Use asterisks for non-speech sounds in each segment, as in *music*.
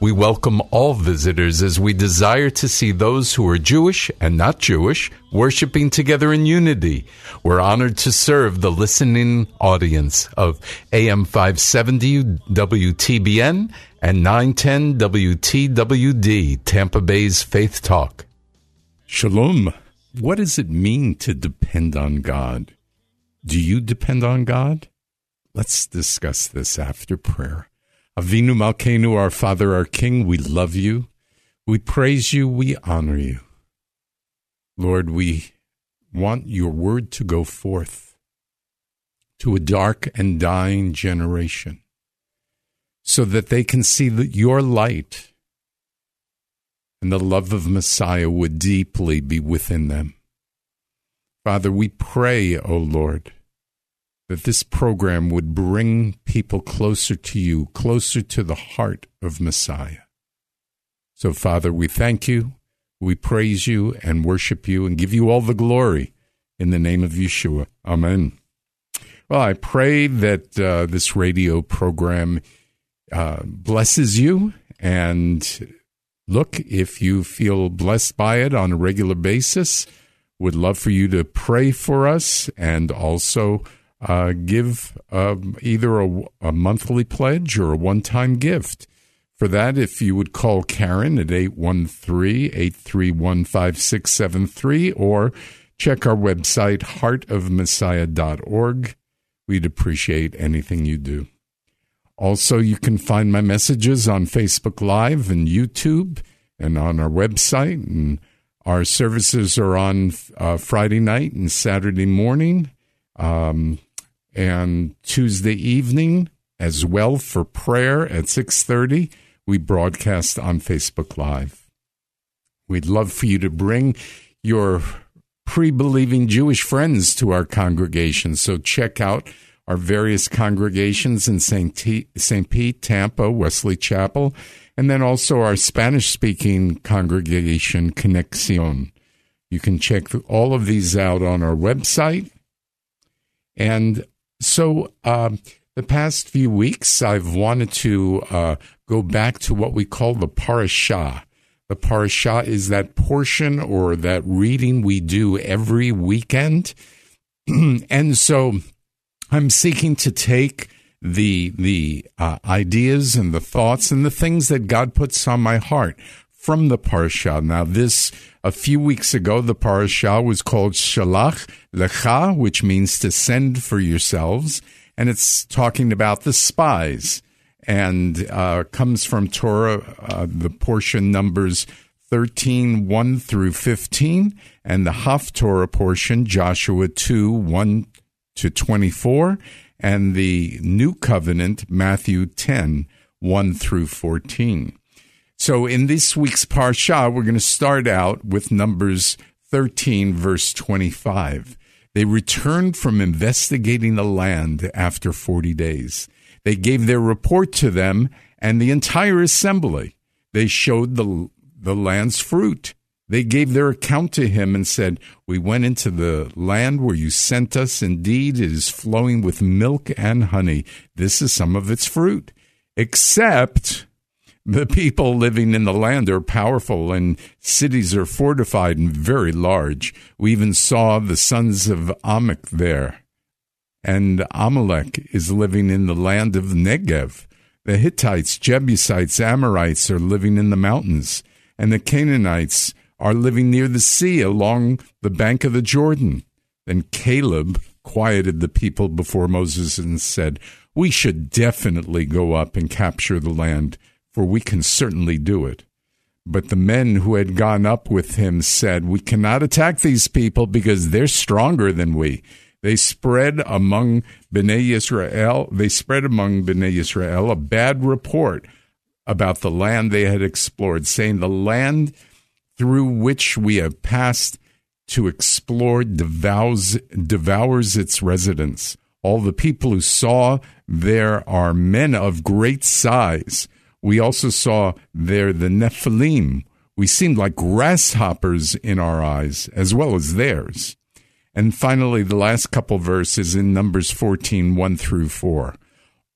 We welcome all visitors as we desire to see those who are Jewish and not Jewish worshiping together in unity. We're honored to serve the listening audience of AM 570 WTBN and 910 WTWD, Tampa Bay's Faith Talk. Shalom. What does it mean to depend on God? Do you depend on God? Let's discuss this after prayer. Avinu Malkeinu, our Father, our King, we love you. We praise you. We honor you. Lord, we want your word to go forth to a dark and dying generation so that they can see that your light and the love of Messiah would deeply be within them. Father, we pray, O Lord, that this program would bring people closer to you, closer to the heart of Messiah. So, Father, we thank you, we praise you, and worship you, and give you all the glory in the name of Yeshua. Amen. Well, I pray that uh, this radio program uh, blesses you. And look, if you feel blessed by it on a regular basis, would love for you to pray for us and also uh, give um, either a, a monthly pledge or a one time gift. For that, if you would call Karen at 813 831 5673 or check our website, heartofmessiah.org. We'd appreciate anything you do. Also, you can find my messages on Facebook Live and YouTube and on our website. And our services are on uh, Friday night and Saturday morning um, and Tuesday evening as well for prayer at 6.30 we broadcast on Facebook Live. We'd love for you to bring your pre believing Jewish friends to our congregation. So check out our various congregations in St. T- St. Pete, Tampa, Wesley Chapel, and then also our Spanish speaking congregation, Conexion. You can check all of these out on our website. And so, uh, the past few weeks, I've wanted to uh, go back to what we call the parashah. The parashah is that portion or that reading we do every weekend. *clears throat* and so I'm seeking to take the the uh, ideas and the thoughts and the things that God puts on my heart from the parashah. Now, this a few weeks ago, the parashah was called Shalach Lecha, which means to send for yourselves and it's talking about the spies and uh, comes from Torah, uh, the portion numbers 13, 1 through 15, and the Haftorah portion, Joshua 2, 1 to 24, and the New Covenant, Matthew 10, 1 through 14. So in this week's Parsha, we're going to start out with Numbers 13, verse 25. They returned from investigating the land after 40 days. They gave their report to them and the entire assembly. They showed the, the land's fruit. They gave their account to him and said, We went into the land where you sent us. Indeed, it is flowing with milk and honey. This is some of its fruit. Except The people living in the land are powerful, and cities are fortified and very large. We even saw the sons of Anak there. And Amalek is living in the land of Negev. The Hittites, Jebusites, Amorites are living in the mountains, and the Canaanites are living near the sea along the bank of the Jordan. Then Caleb quieted the people before Moses and said, We should definitely go up and capture the land for we can certainly do it. But the men who had gone up with him said, We cannot attack these people because they're stronger than we. They spread among Bnei Israel, they spread among Bnei Israel a bad report about the land they had explored, saying, The land through which we have passed to explore devours, devours its residents. All the people who saw there are men of great size we also saw there the Nephilim. We seemed like grasshoppers in our eyes, as well as theirs. And finally, the last couple verses in Numbers 14, 1 through 4.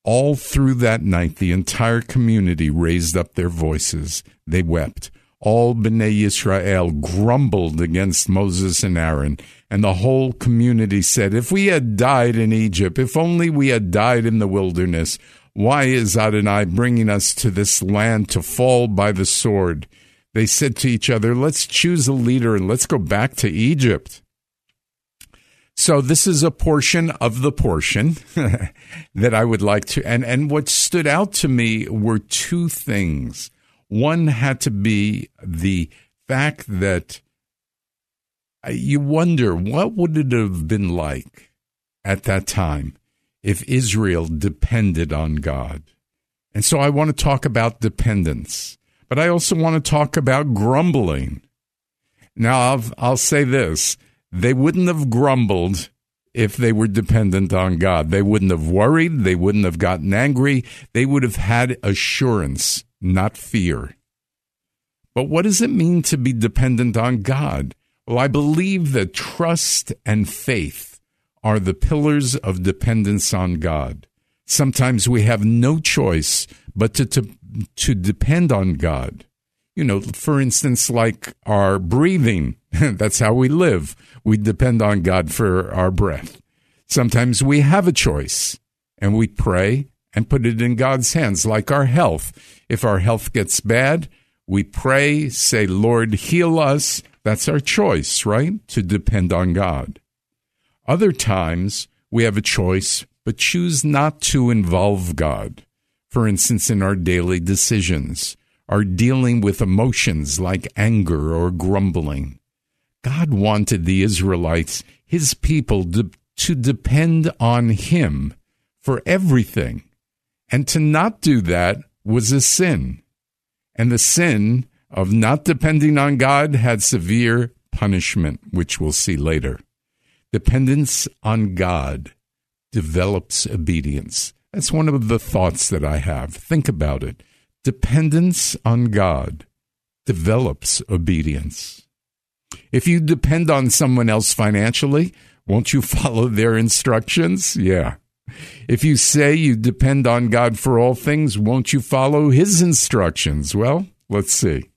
All through that night, the entire community raised up their voices. They wept. All Bnei Israel grumbled against Moses and Aaron, and the whole community said, If we had died in Egypt, if only we had died in the wilderness, why is Adonai bringing us to this land to fall by the sword? They said to each other, Let's choose a leader and let's go back to Egypt. So this is a portion of the portion *laughs* that I would like to and and what stood out to me were two things. One had to be the fact that uh, you wonder what would it have been like at that time if Israel depended on God. And so I want to talk about dependence, but I also want to talk about grumbling. Now, I'll, I'll say this they wouldn't have grumbled if they were dependent on God. They wouldn't have worried. They wouldn't have gotten angry. They would have had assurance, not fear. But what does it mean to be dependent on God? Well, I believe that trust and faith are the pillars of dependence on God. Sometimes we have no choice but to, to, to depend on God. You know, for instance, like our breathing, *laughs* that's how we live. We depend on God for our breath. Sometimes we have a choice and we pray and put it in God's hands, like our health. If our health gets bad, we pray, say, Lord, heal us. That's our choice, right? To depend on God. Other times, we have a choice, but choose not to involve God. For instance, in our daily decisions, are dealing with emotions like anger or grumbling. God wanted the Israelites, his people, to, to depend on him for everything. And to not do that was a sin. And the sin of not depending on God had severe punishment, which we'll see later. Dependence on God develops obedience. That's one of the thoughts that I have. Think about it. Dependence on God develops obedience. If you depend on someone else financially, won't you *laughs* follow their instructions? Yeah. If you say you depend on God for all things, won't you follow his instructions? Well, let's see.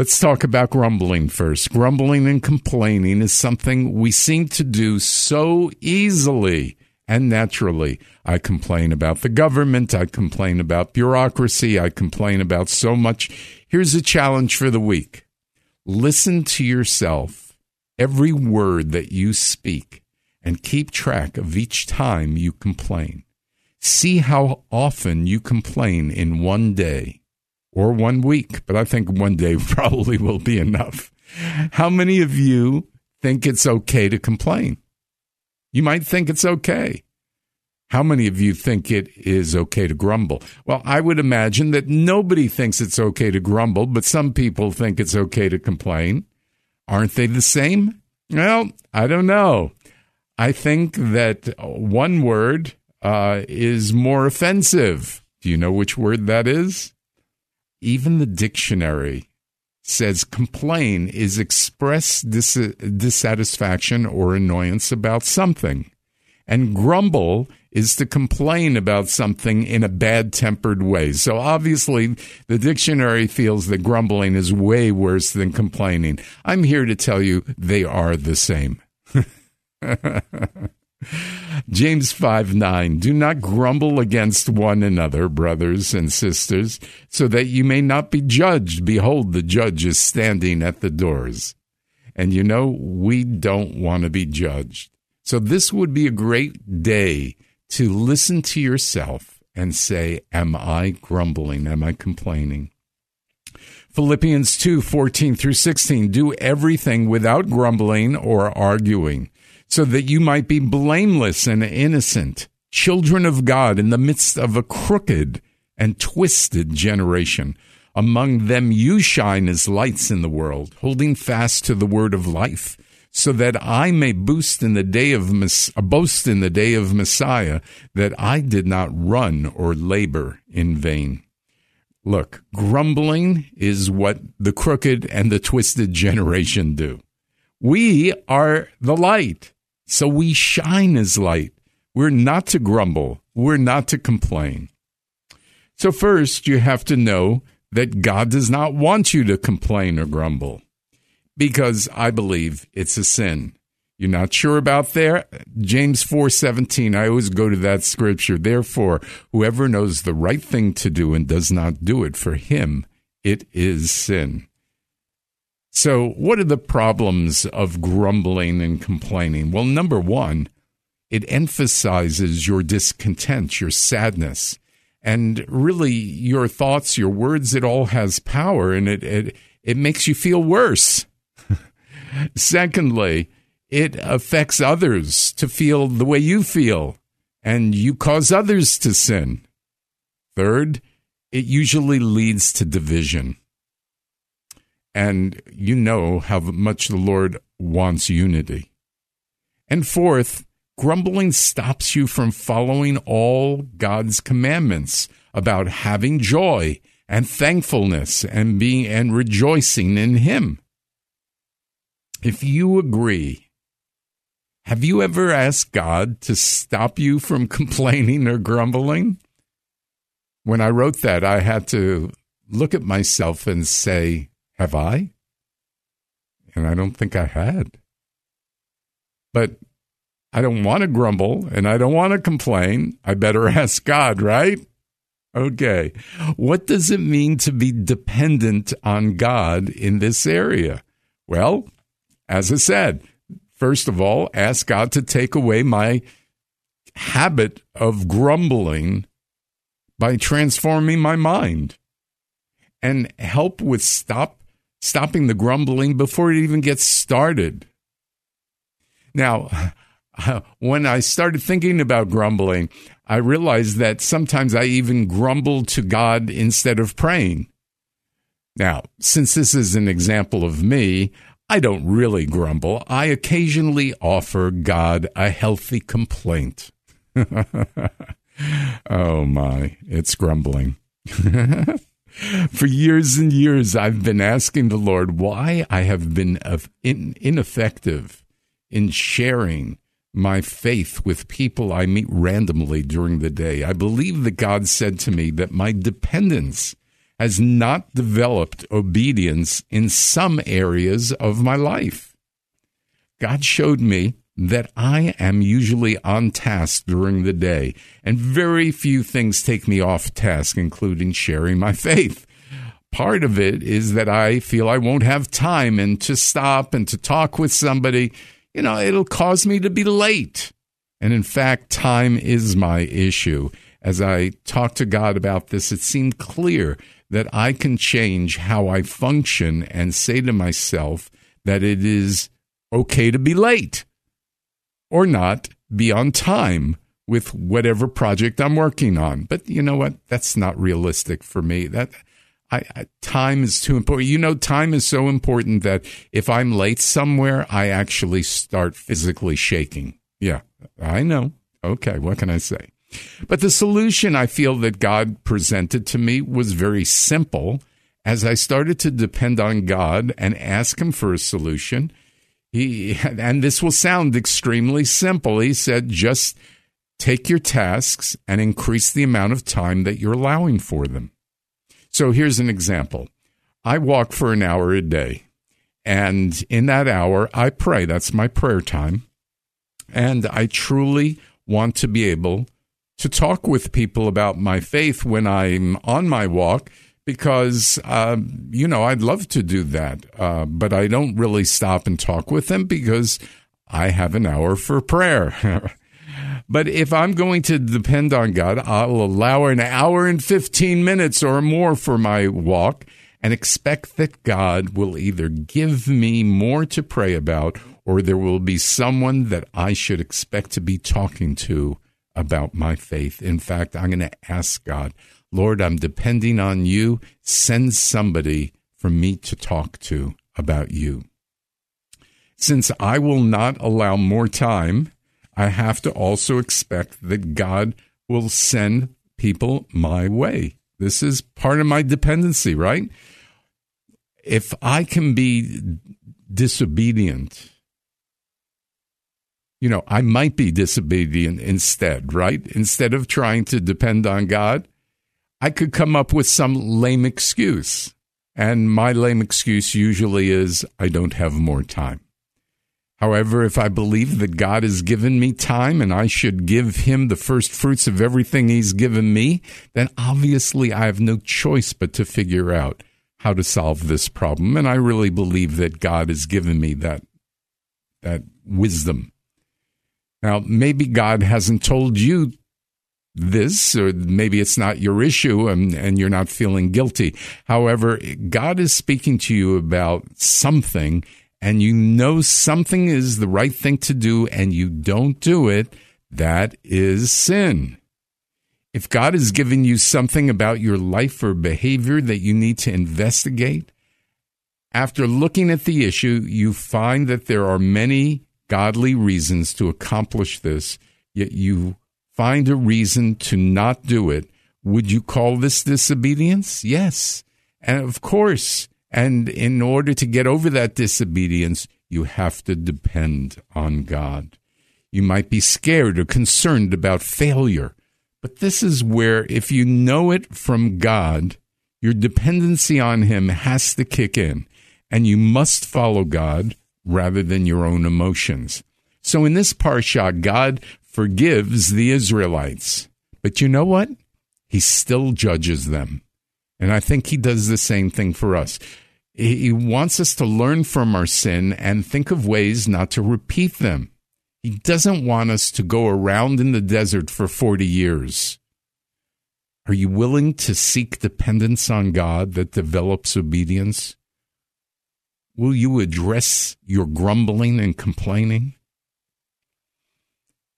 Let's talk about grumbling first. Grumbling and complaining is something we seem to do so easily and naturally. I complain about the government. I complain about bureaucracy. I complain about so much. Here's a challenge for the week listen to yourself, every word that you speak, and keep track of each time you complain. See how often you complain in one day or one week, but I think one day *laughs* probably will be enough. How many of you think it's okay to complain? You might think it's okay. How many of you think it is okay to grumble? Well, I would imagine that nobody thinks it's okay to grumble, but some people think it's okay to complain. Aren't they the same? Well, I don't know. I think that one word uh, is more offensive. Do you know which word that is? Even the dictionary says complain is express dis- dissatisfaction or annoyance about something. And grumble is to complain about something in a bad tempered way. So obviously, the dictionary feels that grumbling is way worse than complaining. I'm here to tell you they are the same. *laughs* James 5 9. Do not grumble against one another, brothers and sisters, so that you may not be judged. Behold, the judge is standing at the doors. And you know, we don't want to be judged. So this would be a great day to listen to yourself and say, Am I grumbling? Am I complaining? Philippians 2 14 through 16. Do everything without grumbling or arguing, so that you might be blameless and innocent, children of God in the midst of a crooked and twisted generation. Among them you shine as lights in the world, holding fast to the word of life so that I may boost in the day of uh, boast in the day of Messiah that I did not run or labor in vain. Look, grumbling is what the crooked and the twisted *laughs* generation do. We are the light, so we shine as light. We're not to grumble. We're not to complain. So first, you have to know that God does not want you to complain or grumble because I believe it's a sin. You're not sure about there? James 4:17. I always go to that scripture. Therefore, whoever knows the right thing to do and does not do it for him, it is sin. So, what are the problems of grumbling and complaining? Well, number 1, it emphasizes your discontent, your sadness, and really your thoughts, your words, it all has power and it it, it makes you feel worse. *laughs* Secondly, it affects others to feel the way you feel, and you cause others to sin. Third, it usually leads to division. And you know how much the Lord wants unity. And fourth, grumbling stops you from following all God's commandments about having joy and thankfulness and being and rejoicing in him if you agree, have you ever asked God to stop you from *laughs* complaining or grumbling? When I wrote that, I had to look at myself and say, Have I? And I don't think I had. But I don't want to grumble and I don't want to complain. I better *laughs* ask God, right? Okay. What does it mean to be dependent on God in this area? Well, as I said, first of all, ask God to take away my habit of grumbling by transforming my mind and help with stop stopping the grumbling before it even gets started. Now, *laughs* when I started thinking about grumbling, I realized that sometimes I even grumble to God instead of praying. Now, since this is an example of me, I don't really grumble. I occasionally offer God a healthy complaint. *laughs* oh my, it's grumbling. *laughs* For years and years, I've been asking the Lord why I have been ineffective in sharing my faith with people I meet randomly during the day. I believe that God said to me that my dependence has not developed obedience in some areas of my life. God showed me that I am usually on task during the day, and very few things take me off task, including sharing my faith. Part of it is that I feel I won't have time and to stop and to talk with somebody, you know, it'll cause me to be late. And in fact, time is my issue. As I talked to God about this, it seemed clear that I can change how I function and say to myself that it is okay to be late or not be on time with whatever project I'm working on. But you know what? That's not realistic for me. That I, I, time is too important. You know, time is so important that if I'm late somewhere, I actually start physically shaking. Yeah, I know. Okay, what can I say? But the solution I feel that God presented to me was very simple. As I started to depend on God and ask Him for a solution, He and this will sound extremely simple. He said just take your tasks and increase the amount of time that you're allowing for them. So here's an example. I walk for an hour a day. And in that hour, I pray. That's my prayer time. And I truly want to be able to talk with people about my faith when I'm on my walk because, uh, you know, I'd love to do that. Uh, but I don't really stop and talk with them because I have an hour for prayer. *laughs* but if I'm going to depend on God, I'll allow an hour and 15 minutes or more for my walk and expect that God will either give me more to pray about or there will be someone that I should expect to be talking to about my faith. In fact, I'm going to ask God, Lord, I'm depending on you. Send somebody for me to talk to about you. Since I will not allow more time, I have to also expect that God will send people my way. This is part of my dependency, right? If I can be disobedient, you know, I might be disobedient instead, right? Instead of trying to depend on God, I could come up with some lame excuse. And my lame excuse usually is I don't have more time. However, if I believe that God has given me time and I should give him the first fruits of everything he's given me, then obviously I have no choice but to figure out how to solve this problem. And I really believe that God has given me that, that wisdom. Now, maybe God hasn't told you this, or maybe it's not your issue and, and you're not feeling guilty. However, God is speaking to you about something and you know something is the right thing to do and you don't do it. That is sin. If God is giving you something about your life or behavior that you need to investigate, after looking at the issue, you find that there are many godly reasons to accomplish this, yet you find a reason to not do it, would you call this disobedience? Yes. And of course. And in order to get over that disobedience, you have to depend on God. You might be scared or concerned about failure. But this is where, if you know it from God, your dependency on Him has to kick in, and you must follow God rather than your own emotions. So in this parsha, God forgives the Israelites. But you know what? He still judges them. And I think he does the same thing for us. He wants us to learn from our sin and think of ways not to repeat them. He doesn't want us to go around in the desert for 40 years. Are you willing to seek dependence on God that develops obedience? Will you address your grumbling and complaining?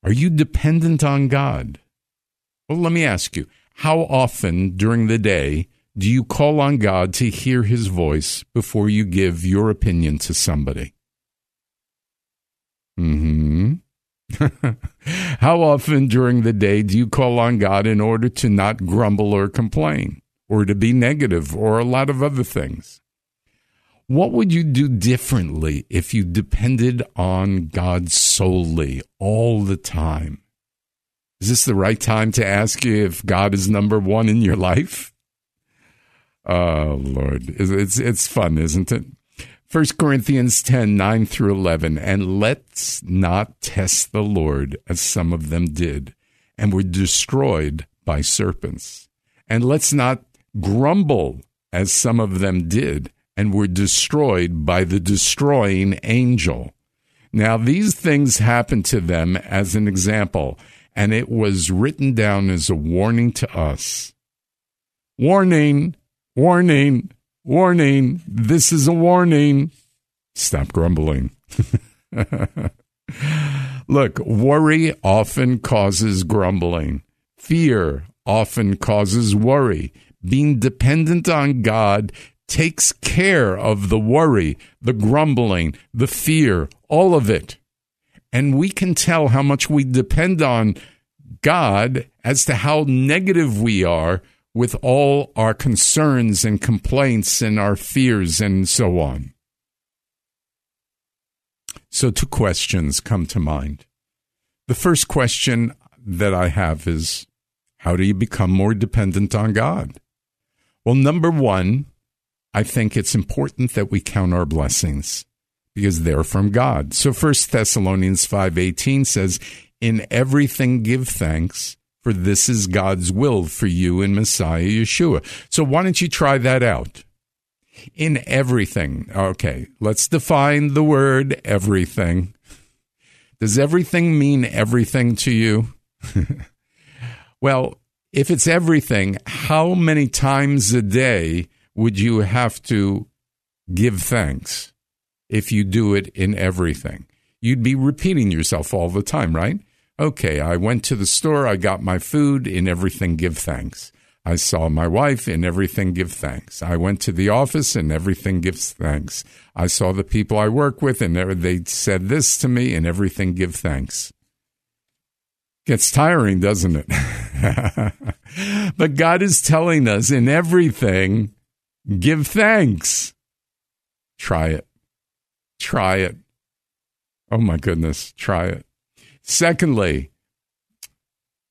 Are you dependent on God? Well, let me ask you how often during the day do you call on God to hear his voice before you give your opinion to somebody? Hmm. *laughs* how often during the day do you call on God in order to not grumble or complain, or to be negative, or a lot of other things? What would you do differently if you depended on God solely all the time? Is this the right time to ask you if God is number one in your life? Oh, Lord. It's, it's fun, isn't it? 1 Corinthians 10 9 through 11. And let's not test the Lord as some of them did and were destroyed by serpents. And let's not grumble as some of them did and were destroyed by the destroying angel. Now, these things happened to them as an example, and it was written down as a warning to us. Warning, warning, warning, this is a warning. Stop grumbling. *laughs* Look, worry often causes grumbling. Fear often causes worry. Being dependent on God takes care of the worry, the grumbling, the fear, all of it. And we can tell how much we depend on God as to how negative we are with all our concerns and complaints and our fears and so on. So, two questions come to mind. The first question that I have is how do you become more dependent on God? Well, number one, I think it's important that we count our blessings because they're from God. So First Thessalonians 5:18 says, "In everything give thanks, for this is God's will for you in Messiah Yeshua." So why don't you try that out? In everything. Okay, let's define the word everything. Does everything mean everything to you? *laughs* well, if it's everything, how many times a day would you have to give thanks if you do it in everything? You'd be repeating yourself all the time, right? Okay, I went to the store, I got my food, in everything give thanks. I saw my wife, in everything give thanks. I went to the office, and everything gives thanks. I saw the people I work with, and they said this to me, and everything give thanks. Gets tiring, doesn't it? *laughs* but God is telling us in everything, give thanks. Try it. Try it. Oh my goodness, try it. Secondly,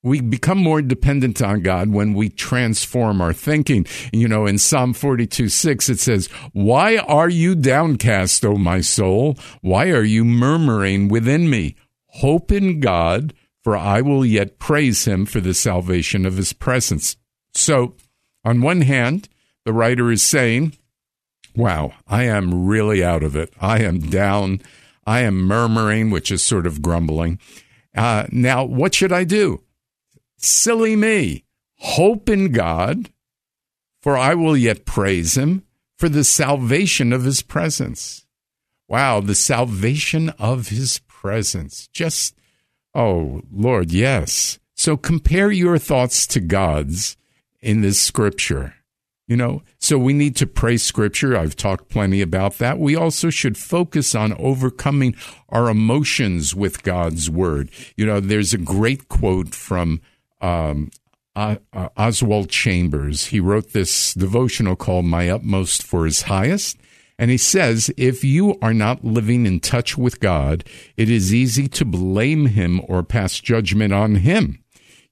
we become more dependent on God when we transform our thinking. You know, in Psalm 42 6, it says, Why are you downcast, O my soul? Why are you murmuring within me? Hope in God, for I will yet praise him for the salvation of his presence. So, on one hand, the writer is saying, Wow, I am really out of it. I am down. I am murmuring, which is sort of grumbling. Uh, now, what should I do? Silly me. Hope in God, for I will yet praise him for the salvation of his presence. Wow, the salvation of his presence. Just, oh, Lord, yes. So compare your thoughts to God's in this scripture. You know, so we need to pray scripture. I've talked plenty about that. We also should focus on overcoming our emotions with God's word. You know, there's a great quote from um, uh, uh, Oswald Chambers. He wrote this devotional called My Utmost for His Highest. And he says, if you are not living in touch with God, it is easy to blame him or pass judgment on him.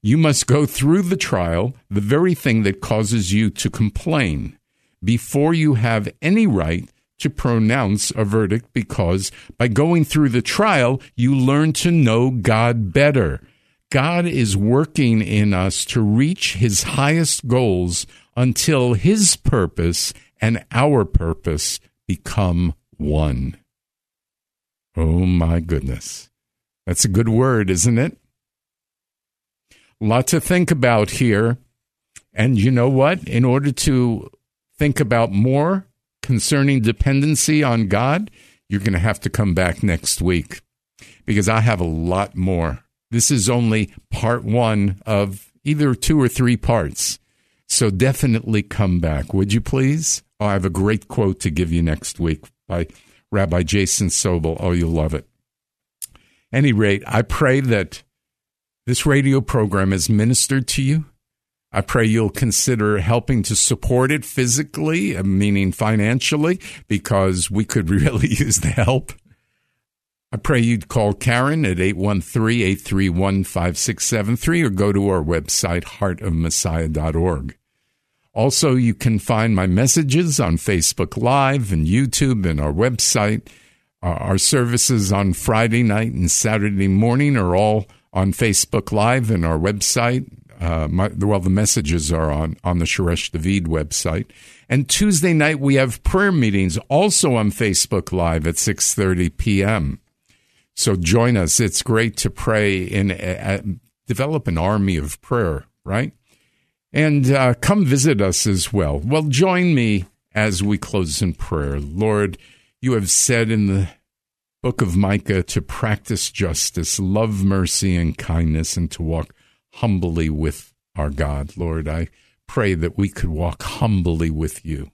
You must go through the trial, the very thing that causes you to complain, before you have any right to pronounce a verdict because by going through the trial, you learn to know God better. God is working in us to reach his highest goals until his purpose and our purpose become one. Oh my goodness. That's a good word, isn't it? Lot to think about here. And you know what? In order to think about more concerning dependency on God, you're going to have to come back next week because I have a lot more this is only part one of either two or three parts. So definitely come back, would you please? Oh, I have a great quote to give you next week by Rabbi Jason Sobel. Oh, you'll love it. Any rate, I pray that this radio program is ministered to you. I pray you'll consider helping to support it physically, uh, meaning financially, because we could *laughs* really use the help. I pray you'd call Karen at 813 831 5673 or go to our website, heartofmessiah.org. Also, you can find my messages on Facebook Live and YouTube and our website. Uh, our services on Friday night and Saturday morning are all on Facebook Live and our website. Uh, my, well, the messages are on, on the Shoresh David website. And Tuesday night we have prayer meetings also on Facebook Live at 6:30 p.m. So join us. It's great to pray and uh, develop an army of prayer, right? And uh, come visit us as well. Well, join me as we close in prayer. Lord, you have said in the book of Micah to practice justice, love mercy and kindness, and to walk humbly with our God. Lord, I pray that we could walk humbly with you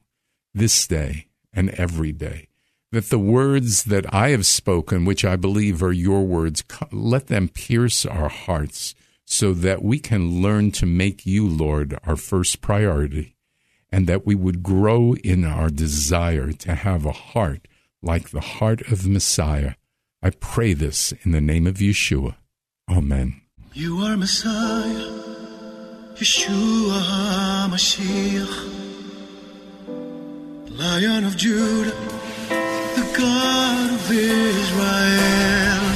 this day and every day that the words that I have spoken, which I believe are your words, let them pierce our hearts so that we can learn to make you, Lord, our first priority, and that we would grow in our desire to have a heart like the heart of Messiah. I pray this in the name of Yeshua. Amen. You are Messiah, Yeshua HaMashiach, Lion of Judah, the God of Israel.